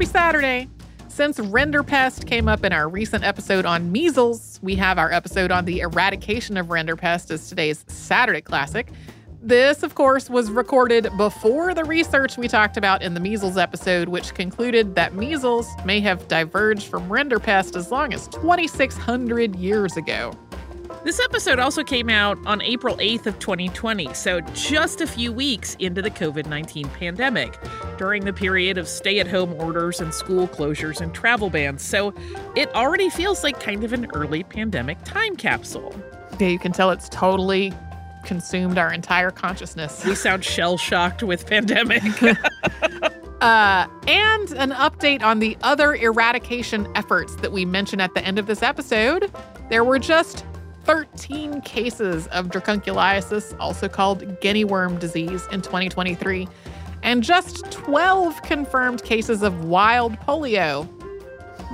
Happy Saturday! Since Rinderpest came up in our recent episode on measles, we have our episode on the eradication of Rinderpest as today's Saturday classic. This, of course, was recorded before the research we talked about in the measles episode, which concluded that measles may have diverged from Rinderpest as long as 2,600 years ago. This episode also came out on April 8th of 2020, so just a few weeks into the COVID-19 pandemic, during the period of stay-at-home orders and school closures and travel bans. So it already feels like kind of an early pandemic time capsule. Yeah, you can tell it's totally consumed our entire consciousness. We sound shell-shocked with pandemic. Uh, and an update on the other eradication efforts that we mentioned at the end of this episode. There were just 13 cases of dracunculiasis, also called guinea worm disease, in 2023, and just 12 confirmed cases of wild polio.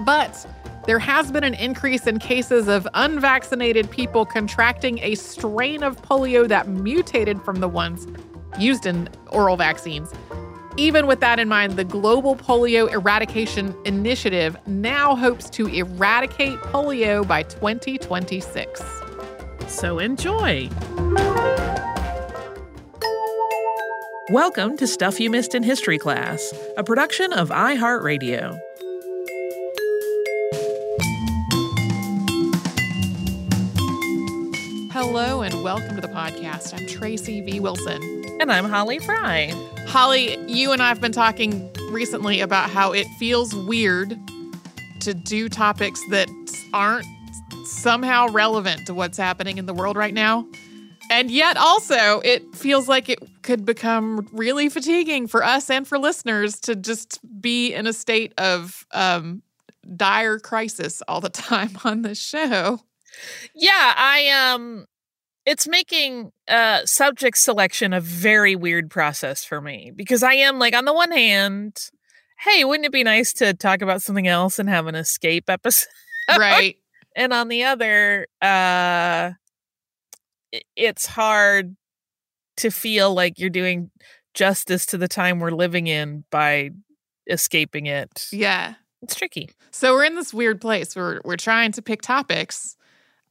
But there has been an increase in cases of unvaccinated people contracting a strain of polio that mutated from the ones used in oral vaccines. Even with that in mind, the Global Polio Eradication Initiative now hopes to eradicate polio by 2026. So enjoy. Welcome to Stuff You Missed in History Class, a production of iHeartRadio. Hello and welcome to the podcast. I'm Tracy V. Wilson. And I'm Holly Fry. Holly, you and I have been talking recently about how it feels weird to do topics that aren't somehow relevant to what's happening in the world right now. And yet, also, it feels like it could become really fatiguing for us and for listeners to just be in a state of um, dire crisis all the time on the show. Yeah, I um it's making uh subject selection a very weird process for me because I am like on the one hand, hey, wouldn't it be nice to talk about something else and have an escape episode? Right. and on the other, uh it's hard to feel like you're doing justice to the time we're living in by escaping it. Yeah. It's tricky. So we're in this weird place. We're we're trying to pick topics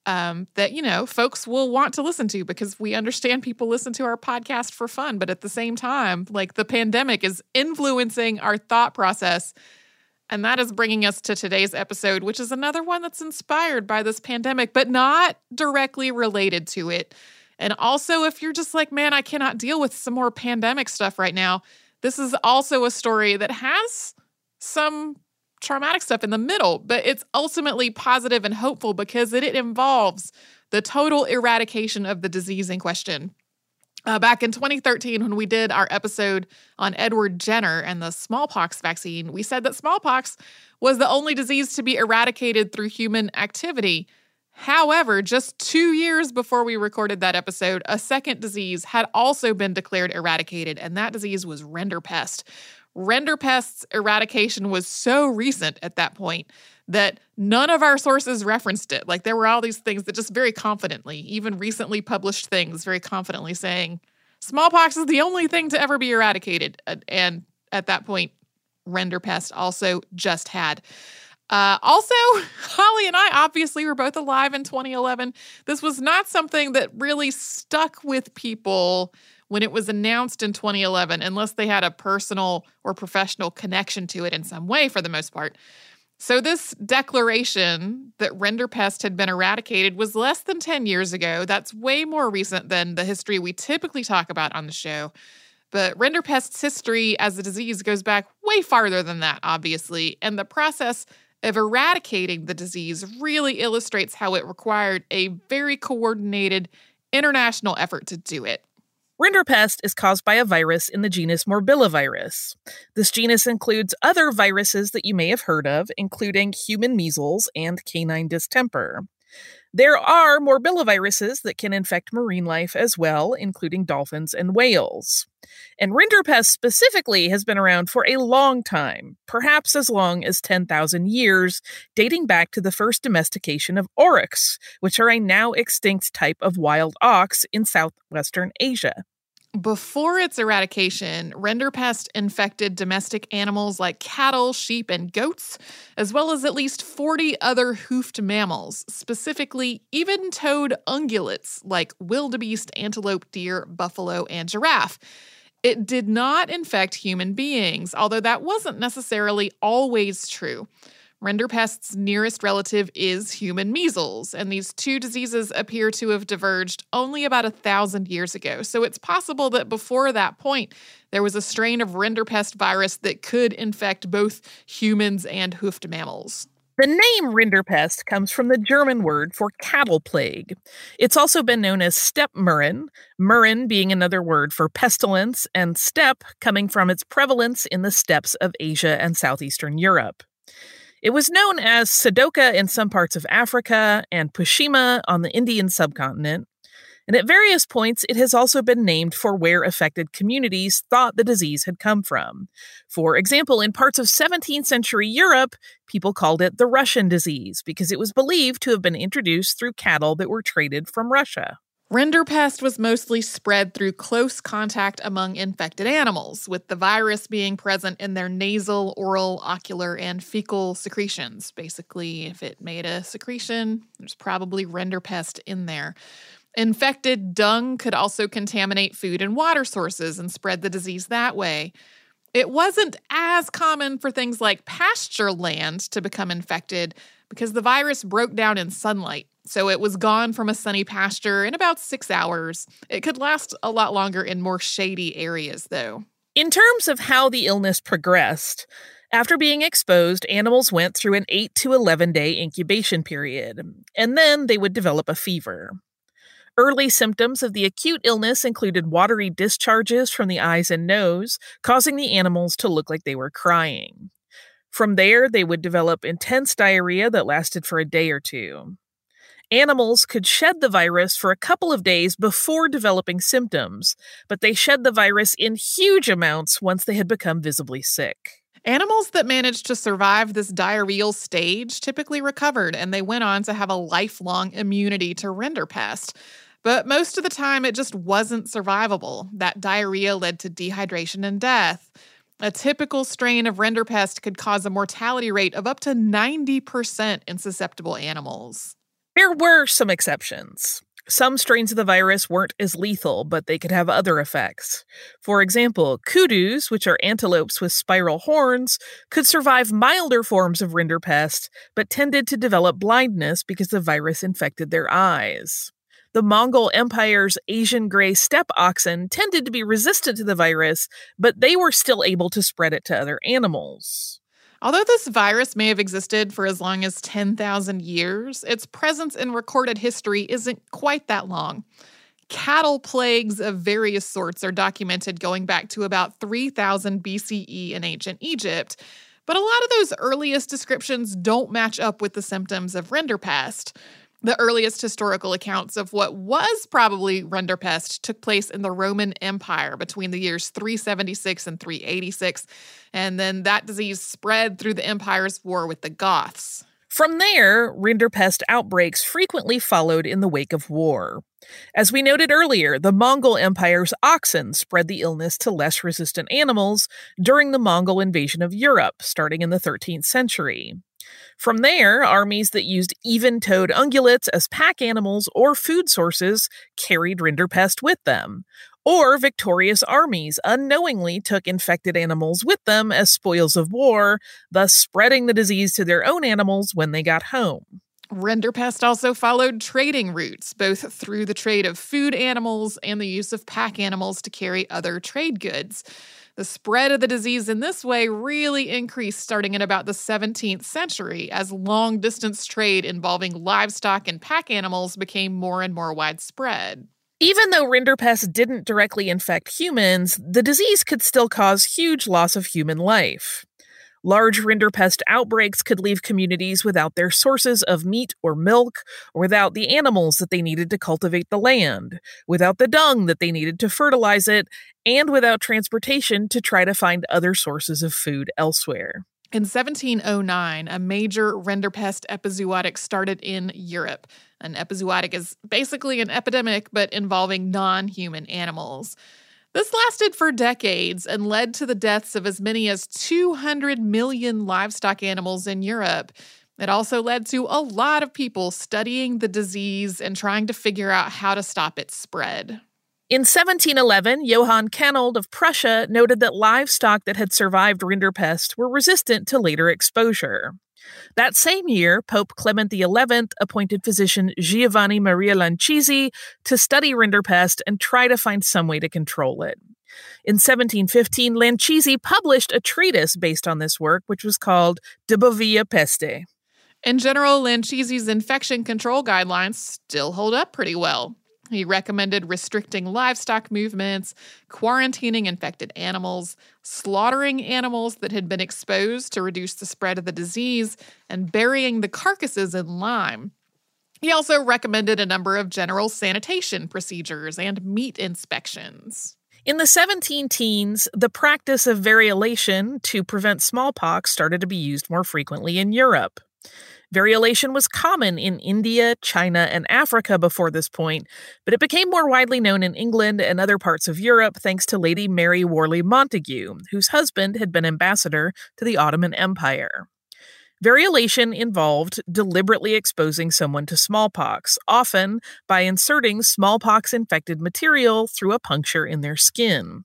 um, that you know folks will want to listen to because we understand people listen to our podcast for fun, but at the same time, like the pandemic is influencing our thought process. And that is bringing us to today's episode, which is another one that's inspired by this pandemic, but not directly related to it. And also, if you're just like, man, I cannot deal with some more pandemic stuff right now, this is also a story that has some traumatic stuff in the middle, but it's ultimately positive and hopeful because it, it involves the total eradication of the disease in question. Uh, back in 2013, when we did our episode on Edward Jenner and the smallpox vaccine, we said that smallpox was the only disease to be eradicated through human activity. However, just two years before we recorded that episode, a second disease had also been declared eradicated, and that disease was rinderpest. Rinderpest's eradication was so recent at that point that none of our sources referenced it. Like there were all these things that just very confidently, even recently published things, very confidently saying smallpox is the only thing to ever be eradicated. And at that point, Rinderpest also just had. Uh, also, Holly and I obviously were both alive in 2011. This was not something that really stuck with people when it was announced in 2011, unless they had a personal or professional connection to it in some way, for the most part. So, this declaration that rinderpest had been eradicated was less than 10 years ago. That's way more recent than the history we typically talk about on the show. But rinderpest's history as a disease goes back way farther than that, obviously. And the process of eradicating the disease really illustrates how it required a very coordinated international effort to do it. Rinderpest is caused by a virus in the genus Morbillivirus. This genus includes other viruses that you may have heard of, including human measles and canine distemper. There are morbilliviruses that can infect marine life as well, including dolphins and whales. And rinderpest specifically has been around for a long time, perhaps as long as 10,000 years, dating back to the first domestication of aurochs, which are a now extinct type of wild ox in southwestern Asia. Before its eradication, rinderpest infected domestic animals like cattle, sheep, and goats, as well as at least 40 other hoofed mammals, specifically even toed ungulates like wildebeest, antelope, deer, buffalo, and giraffe. It did not infect human beings, although that wasn't necessarily always true. Rinderpest's nearest relative is human measles, and these two diseases appear to have diverged only about a thousand years ago. So it's possible that before that point, there was a strain of rinderpest virus that could infect both humans and hoofed mammals. The name rinderpest comes from the German word for cattle plague. It's also been known as steppe murrain, murrain being another word for pestilence, and steppe coming from its prevalence in the steppes of Asia and southeastern Europe. It was known as Sadoka in some parts of Africa and Pushima on the Indian subcontinent. And at various points, it has also been named for where affected communities thought the disease had come from. For example, in parts of 17th century Europe, people called it the Russian disease because it was believed to have been introduced through cattle that were traded from Russia. Rinderpest was mostly spread through close contact among infected animals, with the virus being present in their nasal, oral, ocular, and fecal secretions. Basically, if it made a secretion, there's probably rinderpest in there. Infected dung could also contaminate food and water sources and spread the disease that way. It wasn't as common for things like pasture land to become infected because the virus broke down in sunlight. So it was gone from a sunny pasture in about six hours. It could last a lot longer in more shady areas, though. In terms of how the illness progressed, after being exposed, animals went through an 8 to 11 day incubation period, and then they would develop a fever. Early symptoms of the acute illness included watery discharges from the eyes and nose, causing the animals to look like they were crying. From there, they would develop intense diarrhea that lasted for a day or two. Animals could shed the virus for a couple of days before developing symptoms, but they shed the virus in huge amounts once they had become visibly sick. Animals that managed to survive this diarrheal stage typically recovered and they went on to have a lifelong immunity to rinderpest. But most of the time, it just wasn't survivable. That diarrhea led to dehydration and death. A typical strain of rinderpest could cause a mortality rate of up to 90% in susceptible animals. There were some exceptions. Some strains of the virus weren't as lethal, but they could have other effects. For example, kudus, which are antelopes with spiral horns, could survive milder forms of rinderpest, but tended to develop blindness because the virus infected their eyes. The Mongol Empire's Asian gray steppe oxen tended to be resistant to the virus, but they were still able to spread it to other animals. Although this virus may have existed for as long as 10,000 years, its presence in recorded history isn't quite that long. Cattle plagues of various sorts are documented going back to about 3000 BCE in ancient Egypt, but a lot of those earliest descriptions don't match up with the symptoms of rinderpest. The earliest historical accounts of what was probably Rinderpest took place in the Roman Empire between the years 376 and 386, and then that disease spread through the empire's war with the Goths. From there, Rinderpest outbreaks frequently followed in the wake of war. As we noted earlier, the Mongol Empire's oxen spread the illness to less resistant animals during the Mongol invasion of Europe, starting in the 13th century. From there, armies that used even toed ungulates as pack animals or food sources carried rinderpest with them. Or victorious armies unknowingly took infected animals with them as spoils of war, thus spreading the disease to their own animals when they got home. Rinderpest also followed trading routes, both through the trade of food animals and the use of pack animals to carry other trade goods. The spread of the disease in this way really increased starting in about the 17th century as long distance trade involving livestock and pack animals became more and more widespread. Even though rinderpest didn't directly infect humans, the disease could still cause huge loss of human life. Large rinderpest outbreaks could leave communities without their sources of meat or milk, or without the animals that they needed to cultivate the land, without the dung that they needed to fertilize it, and without transportation to try to find other sources of food elsewhere. In 1709, a major rinderpest epizootic started in Europe. An epizootic is basically an epidemic, but involving non human animals. This lasted for decades and led to the deaths of as many as 200 million livestock animals in Europe. It also led to a lot of people studying the disease and trying to figure out how to stop its spread. In 1711, Johann Kanold of Prussia noted that livestock that had survived rinderpest were resistant to later exposure. That same year, Pope Clement XI appointed physician Giovanni Maria Lancisi to study rinderpest and try to find some way to control it. In 1715, Lancisi published a treatise based on this work, which was called De Bovilla Peste. In general, Lancisi's infection control guidelines still hold up pretty well. He recommended restricting livestock movements, quarantining infected animals, slaughtering animals that had been exposed to reduce the spread of the disease, and burying the carcasses in lime. He also recommended a number of general sanitation procedures and meat inspections. In the 17 teens, the practice of variolation to prevent smallpox started to be used more frequently in Europe. Variolation was common in India, China, and Africa before this point, but it became more widely known in England and other parts of Europe thanks to Lady Mary Wortley Montagu, whose husband had been ambassador to the Ottoman Empire. Variolation involved deliberately exposing someone to smallpox, often by inserting smallpox infected material through a puncture in their skin.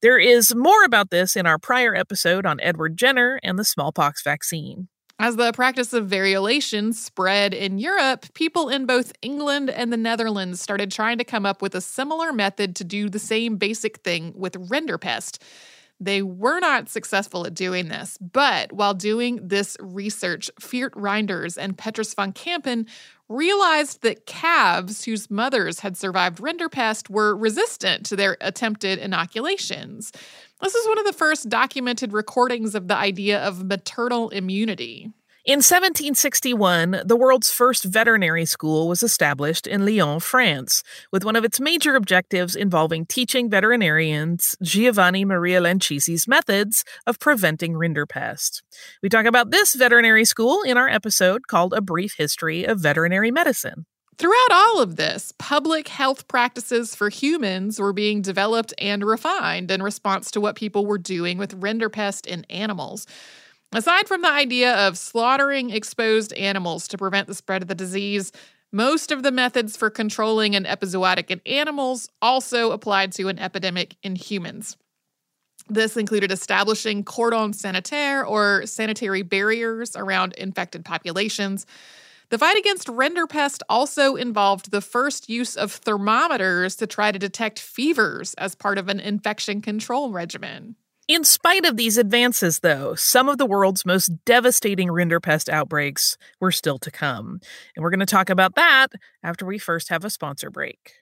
There is more about this in our prior episode on Edward Jenner and the smallpox vaccine. As the practice of variolation spread in Europe, people in both England and the Netherlands started trying to come up with a similar method to do the same basic thing with rinderpest. They were not successful at doing this, but while doing this research, Geert Reinders and Petrus van Kampen realized that calves whose mothers had survived rinderpest were resistant to their attempted inoculations. This is one of the first documented recordings of the idea of maternal immunity. In 1761, the world's first veterinary school was established in Lyon, France, with one of its major objectives involving teaching veterinarians Giovanni Maria Lancisi's methods of preventing rinderpest. We talk about this veterinary school in our episode called A Brief History of Veterinary Medicine. Throughout all of this, public health practices for humans were being developed and refined in response to what people were doing with rinderpest in animals. Aside from the idea of slaughtering exposed animals to prevent the spread of the disease, most of the methods for controlling an epizootic in animals also applied to an epidemic in humans. This included establishing cordon sanitaire or sanitary barriers around infected populations the fight against rinderpest also involved the first use of thermometers to try to detect fevers as part of an infection control regimen. In spite of these advances, though, some of the world's most devastating rinderpest outbreaks were still to come. And we're going to talk about that after we first have a sponsor break.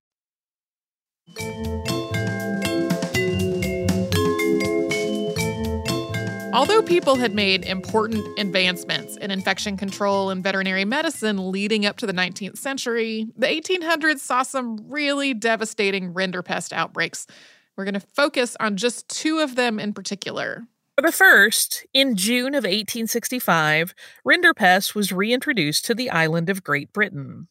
Although people had made important advancements in infection control and veterinary medicine leading up to the 19th century, the 1800s saw some really devastating rinderpest outbreaks. We're going to focus on just two of them in particular. For the first, in June of 1865, rinderpest was reintroduced to the island of Great Britain.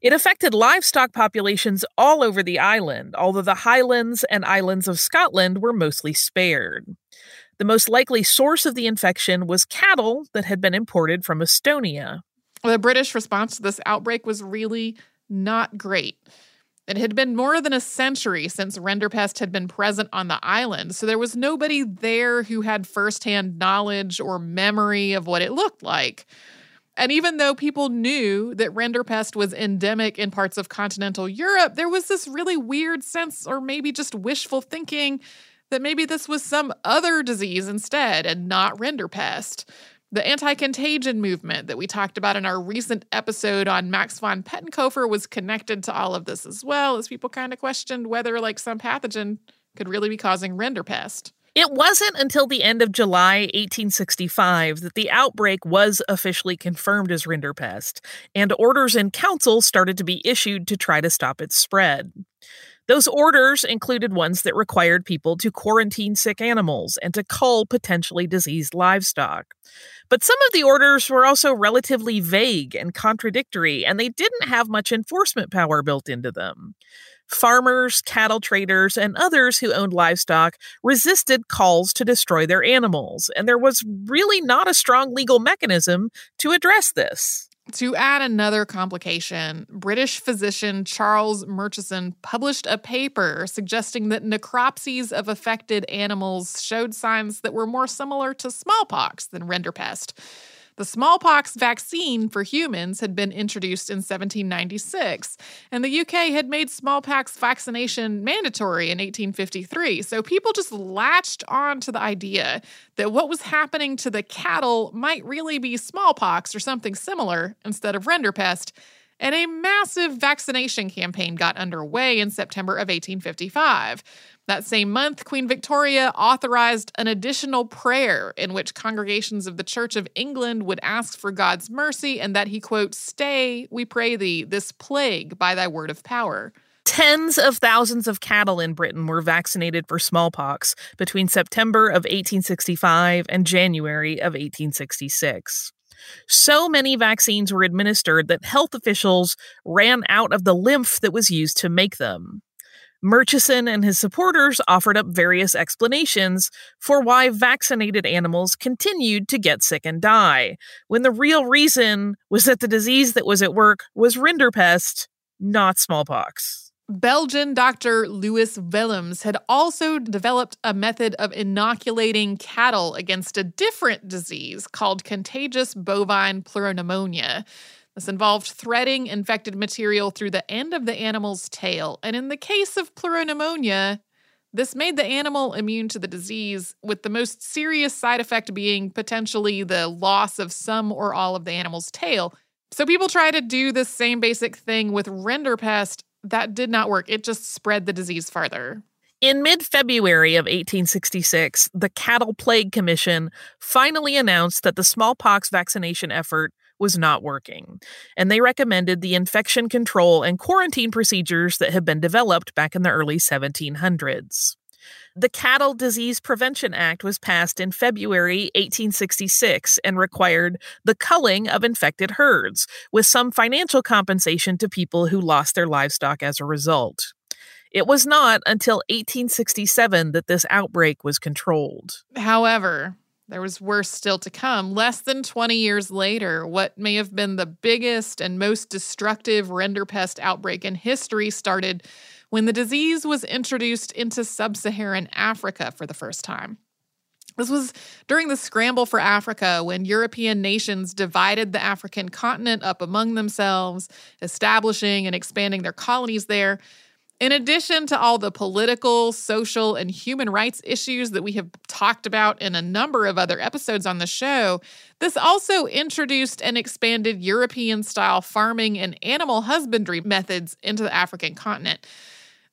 It affected livestock populations all over the island, although the Highlands and islands of Scotland were mostly spared. The most likely source of the infection was cattle that had been imported from Estonia. The British response to this outbreak was really not great. It had been more than a century since Rinderpest had been present on the island, so there was nobody there who had firsthand knowledge or memory of what it looked like. And even though people knew that Rinderpest was endemic in parts of continental Europe, there was this really weird sense, or maybe just wishful thinking, that maybe this was some other disease instead and not rinderpest. The anti contagion movement that we talked about in our recent episode on Max von Pettenkofer was connected to all of this as well, as people kind of questioned whether, like, some pathogen could really be causing rinderpest. It wasn't until the end of July 1865 that the outbreak was officially confirmed as rinderpest, and orders in council started to be issued to try to stop its spread. Those orders included ones that required people to quarantine sick animals and to cull potentially diseased livestock. But some of the orders were also relatively vague and contradictory, and they didn't have much enforcement power built into them. Farmers, cattle traders, and others who owned livestock resisted calls to destroy their animals, and there was really not a strong legal mechanism to address this. To add another complication, British physician Charles Murchison published a paper suggesting that necropsies of affected animals showed signs that were more similar to smallpox than rinderpest. The smallpox vaccine for humans had been introduced in 1796, and the UK had made smallpox vaccination mandatory in 1853. So people just latched on to the idea that what was happening to the cattle might really be smallpox or something similar instead of rinderpest and a massive vaccination campaign got underway in September of 1855. That same month, Queen Victoria authorized an additional prayer in which congregations of the Church of England would ask for God's mercy and that he, quote, stay, we pray thee, this plague by thy word of power. Tens of thousands of cattle in Britain were vaccinated for smallpox between September of 1865 and January of 1866. So many vaccines were administered that health officials ran out of the lymph that was used to make them. Murchison and his supporters offered up various explanations for why vaccinated animals continued to get sick and die, when the real reason was that the disease that was at work was rinderpest, not smallpox. Belgian doctor Louis Willems had also developed a method of inoculating cattle against a different disease called contagious bovine pleuropneumonia. This involved threading infected material through the end of the animal's tail. And in the case of pleuropneumonia, this made the animal immune to the disease, with the most serious side effect being potentially the loss of some or all of the animal's tail. So people try to do the same basic thing with rinderpest. That did not work. It just spread the disease farther. In mid February of 1866, the Cattle Plague Commission finally announced that the smallpox vaccination effort was not working, and they recommended the infection control and quarantine procedures that had been developed back in the early 1700s. The Cattle Disease Prevention Act was passed in February 1866 and required the culling of infected herds, with some financial compensation to people who lost their livestock as a result. It was not until 1867 that this outbreak was controlled. However, there was worse still to come. Less than 20 years later, what may have been the biggest and most destructive rinderpest outbreak in history started when the disease was introduced into sub Saharan Africa for the first time. This was during the scramble for Africa when European nations divided the African continent up among themselves, establishing and expanding their colonies there. In addition to all the political, social, and human rights issues that we have talked about in a number of other episodes on the show, this also introduced and expanded European style farming and animal husbandry methods into the African continent.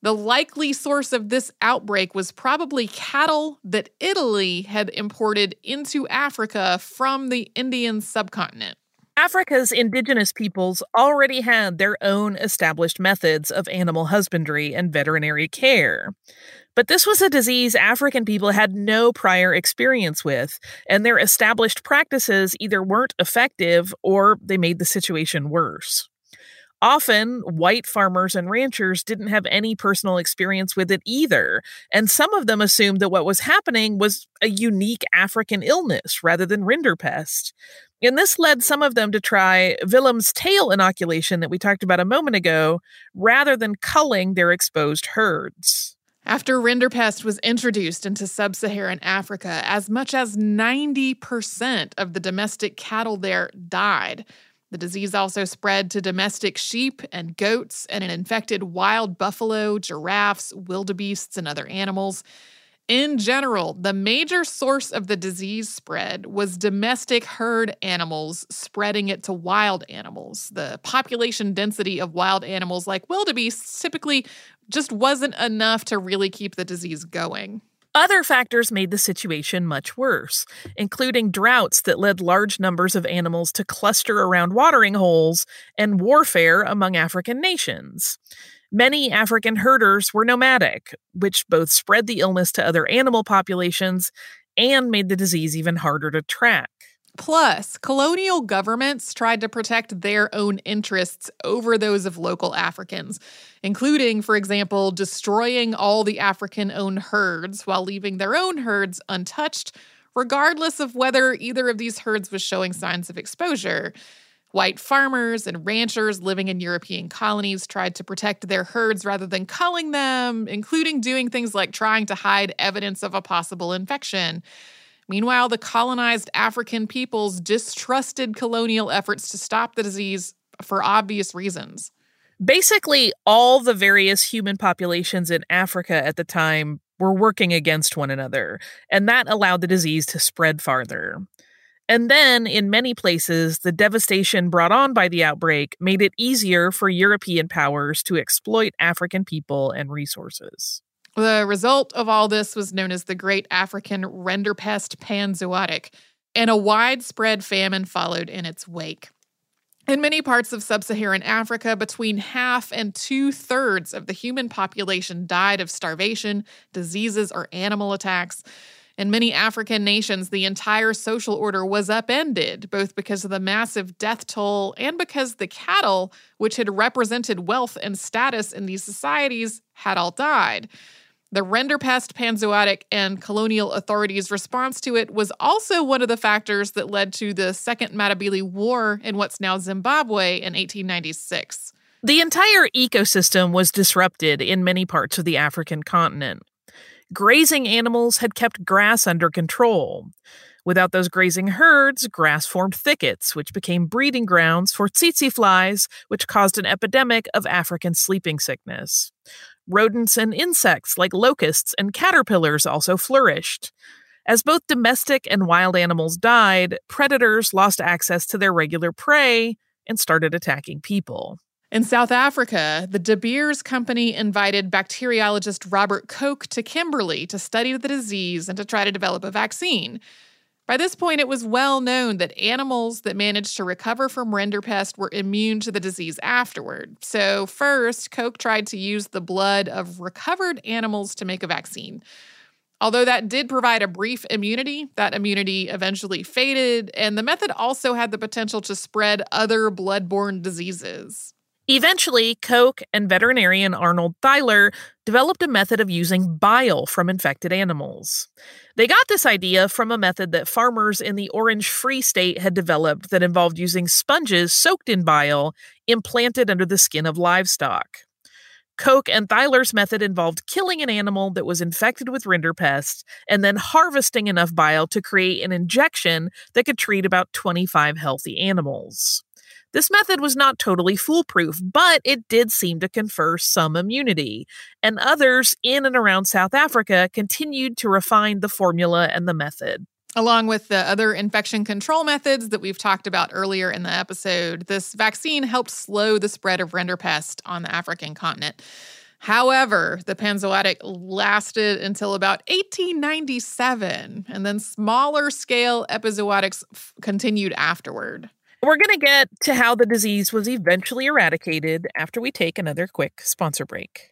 The likely source of this outbreak was probably cattle that Italy had imported into Africa from the Indian subcontinent. Africa's indigenous peoples already had their own established methods of animal husbandry and veterinary care. But this was a disease African people had no prior experience with, and their established practices either weren't effective or they made the situation worse. Often, white farmers and ranchers didn't have any personal experience with it either, and some of them assumed that what was happening was a unique African illness rather than rinderpest. And this led some of them to try Willem's tail inoculation that we talked about a moment ago, rather than culling their exposed herds. After rinderpest was introduced into sub Saharan Africa, as much as 90% of the domestic cattle there died. The disease also spread to domestic sheep and goats, and it infected wild buffalo, giraffes, wildebeests, and other animals. In general, the major source of the disease spread was domestic herd animals spreading it to wild animals. The population density of wild animals like wildebeests typically just wasn't enough to really keep the disease going. Other factors made the situation much worse, including droughts that led large numbers of animals to cluster around watering holes and warfare among African nations. Many African herders were nomadic, which both spread the illness to other animal populations and made the disease even harder to track. Plus, colonial governments tried to protect their own interests over those of local Africans, including, for example, destroying all the African owned herds while leaving their own herds untouched, regardless of whether either of these herds was showing signs of exposure. White farmers and ranchers living in European colonies tried to protect their herds rather than culling them, including doing things like trying to hide evidence of a possible infection. Meanwhile, the colonized African peoples distrusted colonial efforts to stop the disease for obvious reasons. Basically, all the various human populations in Africa at the time were working against one another, and that allowed the disease to spread farther. And then, in many places, the devastation brought on by the outbreak made it easier for European powers to exploit African people and resources. The result of all this was known as the Great African Rinderpest Panzootic, and a widespread famine followed in its wake. In many parts of sub Saharan Africa, between half and two thirds of the human population died of starvation, diseases, or animal attacks. In many African nations, the entire social order was upended, both because of the massive death toll and because the cattle, which had represented wealth and status in these societies, had all died. The Rinderpest Panzootic and colonial authorities' response to it was also one of the factors that led to the Second Matabele War in what's now Zimbabwe in 1896. The entire ecosystem was disrupted in many parts of the African continent grazing animals had kept grass under control. Without those grazing herds, grass formed thickets, which became breeding grounds for tsetse flies, which caused an epidemic of African sleeping sickness. Rodents and insects like locusts and caterpillars also flourished. As both domestic and wild animals died, predators lost access to their regular prey and started attacking people. In South Africa, the De Beers Company invited bacteriologist Robert Koch to Kimberley to study the disease and to try to develop a vaccine. By this point, it was well known that animals that managed to recover from rinderpest were immune to the disease afterward. So, first, Koch tried to use the blood of recovered animals to make a vaccine. Although that did provide a brief immunity, that immunity eventually faded, and the method also had the potential to spread other blood-borne diseases. Eventually, Koch and veterinarian Arnold Theiler developed a method of using bile from infected animals. They got this idea from a method that farmers in the Orange Free State had developed that involved using sponges soaked in bile implanted under the skin of livestock. Koch and Theiler's method involved killing an animal that was infected with rinderpest and then harvesting enough bile to create an injection that could treat about 25 healthy animals. This method was not totally foolproof, but it did seem to confer some immunity, and others in and around South Africa continued to refine the formula and the method. Along with the other infection control methods that we've talked about earlier in the episode, this vaccine helped slow the spread of rinderpest on the African continent. However, the panzootic lasted until about 1897, and then smaller scale epizootics f- continued afterward. We're going to get to how the disease was eventually eradicated after we take another quick sponsor break.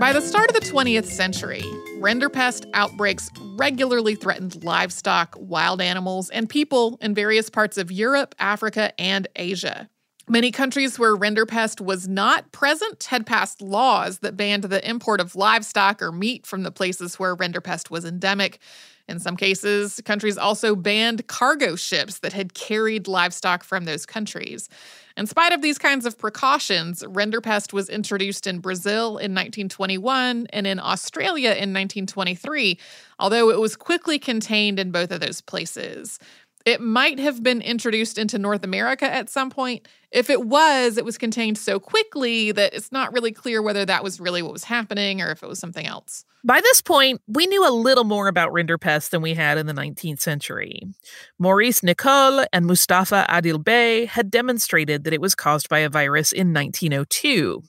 By the start of the 20th century, rinderpest outbreaks regularly threatened livestock, wild animals, and people in various parts of Europe, Africa, and Asia. Many countries where rinderpest was not present had passed laws that banned the import of livestock or meat from the places where rinderpest was endemic. In some cases, countries also banned cargo ships that had carried livestock from those countries. In spite of these kinds of precautions, rinderpest was introduced in Brazil in 1921 and in Australia in 1923, although it was quickly contained in both of those places. It might have been introduced into North America at some point. If it was, it was contained so quickly that it's not really clear whether that was really what was happening or if it was something else. By this point, we knew a little more about rinderpest than we had in the 19th century. Maurice Nicolle and Mustafa Adil Bey had demonstrated that it was caused by a virus in 1902.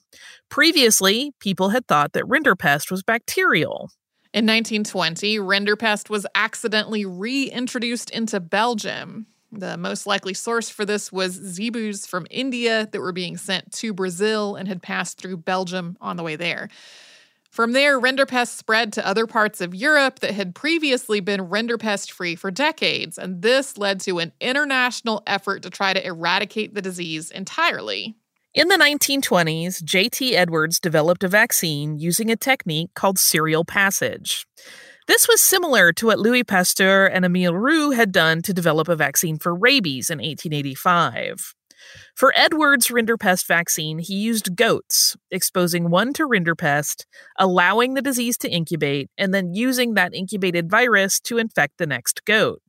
Previously, people had thought that rinderpest was bacterial. In 1920, rinderpest was accidentally reintroduced into Belgium. The most likely source for this was zebus from India that were being sent to Brazil and had passed through Belgium on the way there. From there, rinderpest spread to other parts of Europe that had previously been rinderpest free for decades, and this led to an international effort to try to eradicate the disease entirely. In the 1920s, J.T. Edwards developed a vaccine using a technique called serial passage. This was similar to what Louis Pasteur and Emile Roux had done to develop a vaccine for rabies in 1885. For Edwards' rinderpest vaccine, he used goats, exposing one to rinderpest, allowing the disease to incubate, and then using that incubated virus to infect the next goat.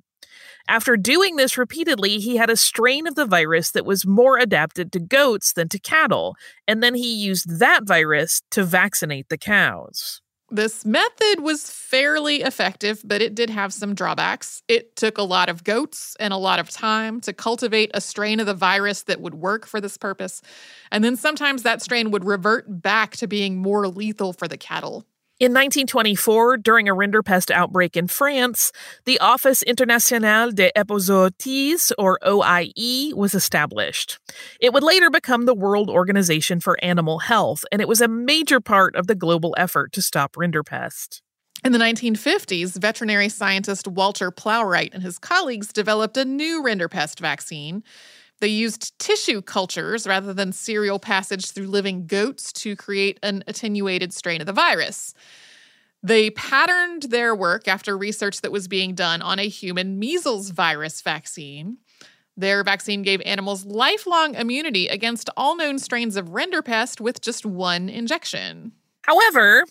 After doing this repeatedly, he had a strain of the virus that was more adapted to goats than to cattle, and then he used that virus to vaccinate the cows. This method was fairly effective, but it did have some drawbacks. It took a lot of goats and a lot of time to cultivate a strain of the virus that would work for this purpose. And then sometimes that strain would revert back to being more lethal for the cattle. In 1924, during a rinderpest outbreak in France, the Office International des Epizooties, or OIE, was established. It would later become the World Organization for Animal Health, and it was a major part of the global effort to stop rinderpest. In the 1950s, veterinary scientist Walter Plowright and his colleagues developed a new rinderpest vaccine. They used tissue cultures rather than serial passage through living goats to create an attenuated strain of the virus. They patterned their work after research that was being done on a human measles virus vaccine. Their vaccine gave animals lifelong immunity against all known strains of rinderpest with just one injection. However,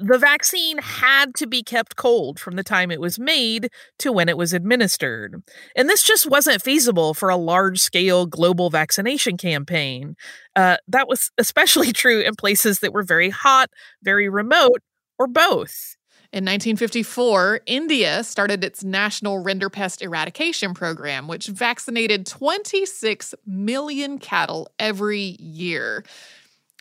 the vaccine had to be kept cold from the time it was made to when it was administered. And this just wasn't feasible for a large scale global vaccination campaign. Uh, that was especially true in places that were very hot, very remote, or both. In 1954, India started its national rinderpest eradication program, which vaccinated 26 million cattle every year.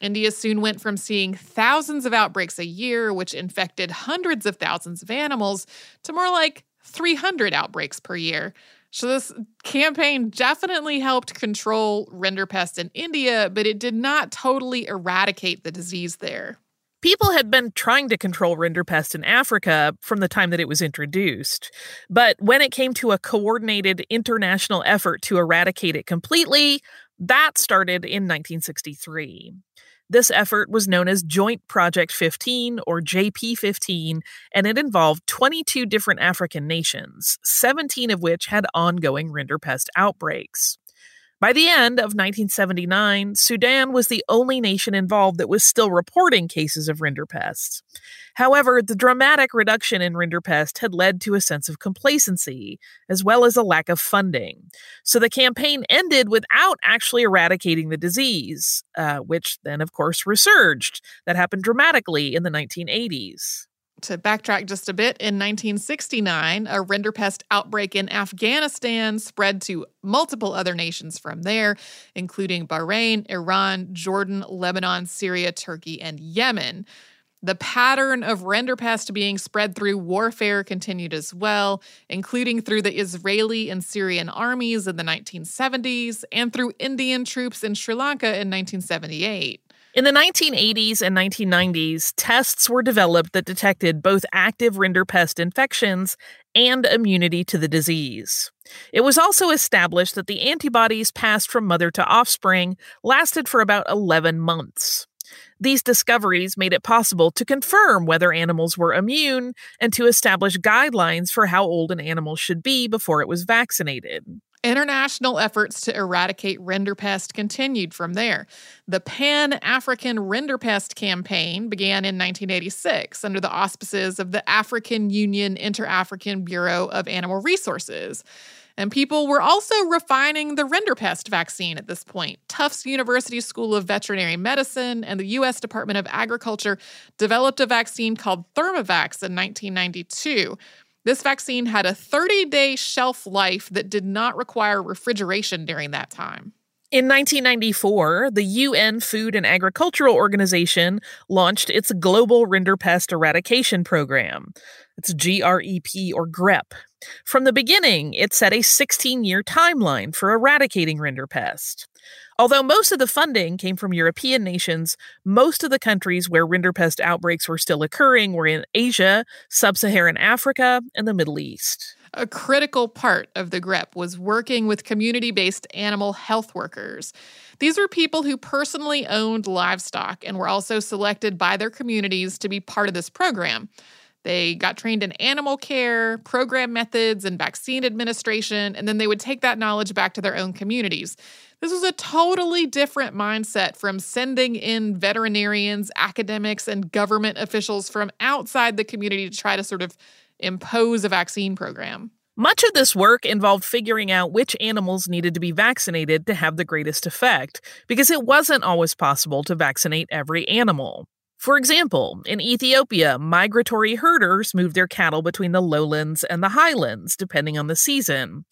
India soon went from seeing thousands of outbreaks a year, which infected hundreds of thousands of animals, to more like 300 outbreaks per year. So, this campaign definitely helped control rinderpest in India, but it did not totally eradicate the disease there. People had been trying to control rinderpest in Africa from the time that it was introduced. But when it came to a coordinated international effort to eradicate it completely, that started in 1963. This effort was known as Joint Project 15 or JP 15, and it involved 22 different African nations, 17 of which had ongoing rinderpest outbreaks. By the end of 1979, Sudan was the only nation involved that was still reporting cases of rinderpest. However, the dramatic reduction in rinderpest had led to a sense of complacency, as well as a lack of funding. So the campaign ended without actually eradicating the disease, uh, which then, of course, resurged. That happened dramatically in the 1980s to backtrack just a bit, in 1969, a rinderpest outbreak in Afghanistan spread to multiple other nations from there, including Bahrain, Iran, Jordan, Lebanon, Syria, Turkey, and Yemen. The pattern of rinderpest being spread through warfare continued as well, including through the Israeli and Syrian armies in the 1970s and through Indian troops in Sri Lanka in 1978. In the 1980s and 1990s, tests were developed that detected both active rinderpest infections and immunity to the disease. It was also established that the antibodies passed from mother to offspring lasted for about 11 months. These discoveries made it possible to confirm whether animals were immune and to establish guidelines for how old an animal should be before it was vaccinated. International efforts to eradicate rinderpest continued from there. The Pan African Rinderpest Campaign began in 1986 under the auspices of the African Union Inter African Bureau of Animal Resources. And people were also refining the rinderpest vaccine at this point. Tufts University School of Veterinary Medicine and the U.S. Department of Agriculture developed a vaccine called Thermavax in 1992. This vaccine had a 30 day shelf life that did not require refrigeration during that time. In 1994, the UN Food and Agricultural Organization launched its Global Rinderpest Eradication Program. It's GREP or GREP. From the beginning, it set a 16 year timeline for eradicating rinderpest. Although most of the funding came from European nations, most of the countries where rinderpest outbreaks were still occurring were in Asia, sub Saharan Africa, and the Middle East. A critical part of the GREP was working with community based animal health workers. These were people who personally owned livestock and were also selected by their communities to be part of this program. They got trained in animal care, program methods, and vaccine administration, and then they would take that knowledge back to their own communities. This was a totally different mindset from sending in veterinarians, academics, and government officials from outside the community to try to sort of impose a vaccine program. Much of this work involved figuring out which animals needed to be vaccinated to have the greatest effect, because it wasn't always possible to vaccinate every animal. For example, in Ethiopia, migratory herders moved their cattle between the lowlands and the highlands, depending on the season.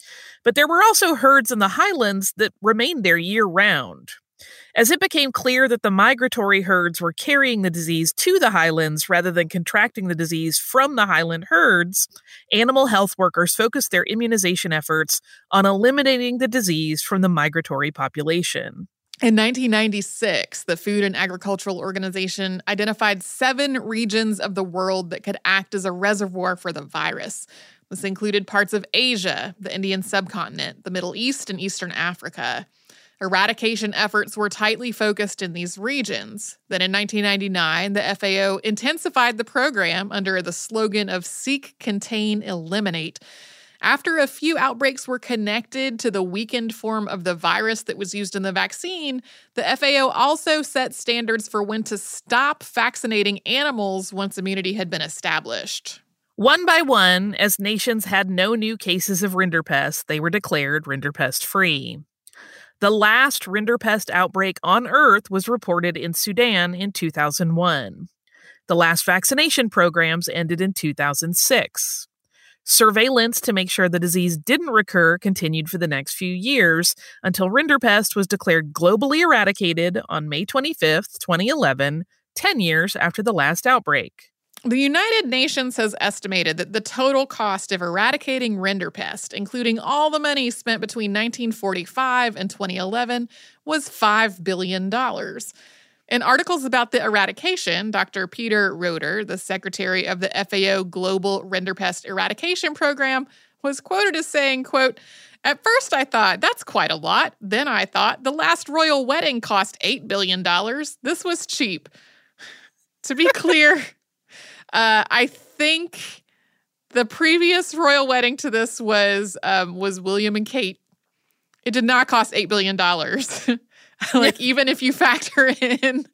But there were also herds in the highlands that remained there year round. As it became clear that the migratory herds were carrying the disease to the highlands rather than contracting the disease from the highland herds, animal health workers focused their immunization efforts on eliminating the disease from the migratory population. In 1996, the Food and Agricultural Organization identified seven regions of the world that could act as a reservoir for the virus. This included parts of Asia, the Indian subcontinent, the Middle East, and Eastern Africa. Eradication efforts were tightly focused in these regions. Then in 1999, the FAO intensified the program under the slogan of Seek, Contain, Eliminate. After a few outbreaks were connected to the weakened form of the virus that was used in the vaccine, the FAO also set standards for when to stop vaccinating animals once immunity had been established. One by one, as nations had no new cases of rinderpest, they were declared rinderpest free. The last rinderpest outbreak on Earth was reported in Sudan in 2001. The last vaccination programs ended in 2006. Surveillance to make sure the disease didn't recur continued for the next few years until rinderpest was declared globally eradicated on May 25, 2011, 10 years after the last outbreak. The United Nations has estimated that the total cost of eradicating rinderpest, including all the money spent between 1945 and 2011, was $5 billion. In articles about the eradication, Dr. Peter Roeder, the secretary of the FAO Global Rinderpest Eradication Program, was quoted as saying, quote, at first I thought, that's quite a lot. Then I thought, the last royal wedding cost $8 billion. This was cheap. to be clear, uh, I think the previous royal wedding to this was um, was William and Kate. It did not cost $8 billion. like even if you factor in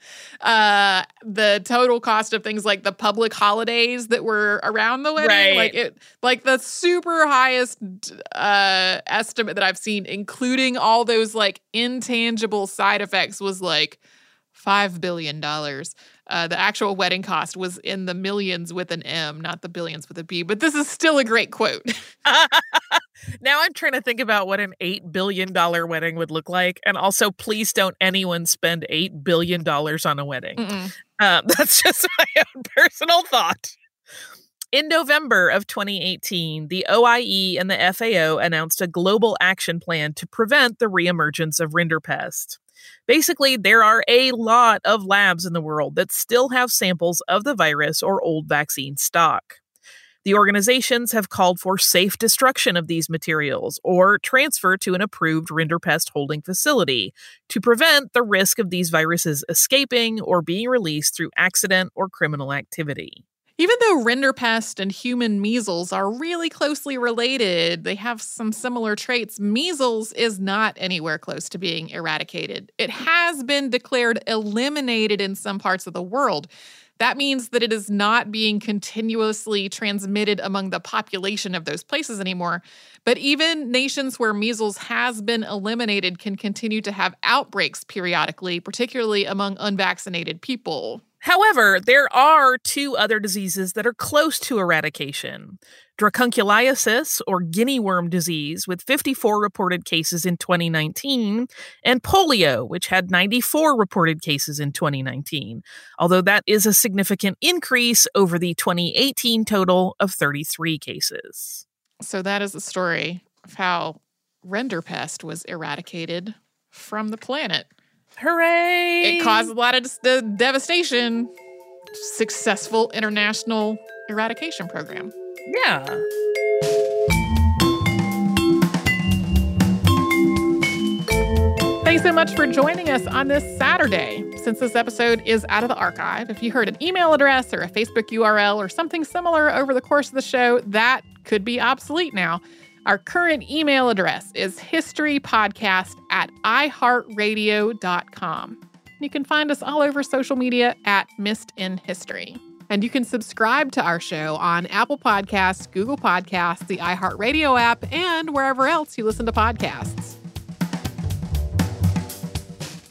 uh the total cost of things like the public holidays that were around the wedding Right. like it like the super highest uh estimate that i've seen including all those like intangible side effects was like 5 billion dollars uh, the actual wedding cost was in the millions with an M, not the billions with a B. But this is still a great quote. now I'm trying to think about what an $8 billion wedding would look like. And also, please don't anyone spend $8 billion on a wedding. Um, that's just my own personal thought. In November of 2018, the OIE and the FAO announced a global action plan to prevent the reemergence of rinderpest. Basically, there are a lot of labs in the world that still have samples of the virus or old vaccine stock. The organizations have called for safe destruction of these materials or transfer to an approved rinderpest holding facility to prevent the risk of these viruses escaping or being released through accident or criminal activity. Even though rinderpest and human measles are really closely related, they have some similar traits. Measles is not anywhere close to being eradicated. It hmm. has been declared eliminated in some parts of the world. That means that it is not being continuously transmitted among the population of those places anymore. But even nations where measles has been eliminated can continue to have outbreaks periodically, particularly among unvaccinated people. However, there are two other diseases that are close to eradication dracunculiasis, or guinea worm disease, with 54 reported cases in 2019, and polio, which had 94 reported cases in 2019, although that is a significant increase over the 2018 total of 33 cases. So that is the story of how rinderpest was eradicated from the planet. Hooray! It caused a lot of the devastation. Successful international eradication program. Yeah. Thanks so much for joining us on this Saturday. Since this episode is out of the archive, if you heard an email address or a Facebook URL or something similar over the course of the show, that could be obsolete now. Our current email address is historypodcast at iheartradio.com. You can find us all over social media at Missed in History. And you can subscribe to our show on Apple Podcasts, Google Podcasts, the iHeartRadio app, and wherever else you listen to podcasts.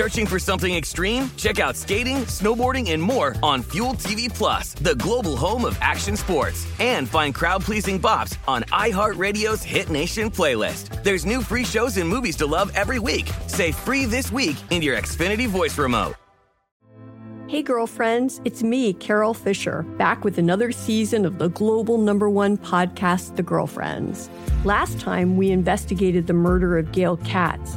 Searching for something extreme? Check out skating, snowboarding, and more on Fuel TV Plus, the global home of action sports. And find crowd-pleasing bops on iHeartRadio's Hit Nation playlist. There's new free shows and movies to love every week. Say free this week in your Xfinity voice remote. Hey, girlfriends, it's me, Carole Fisher, back with another season of the global number one podcast, The Girlfriends. Last time, we investigated the murder of Gail Katz.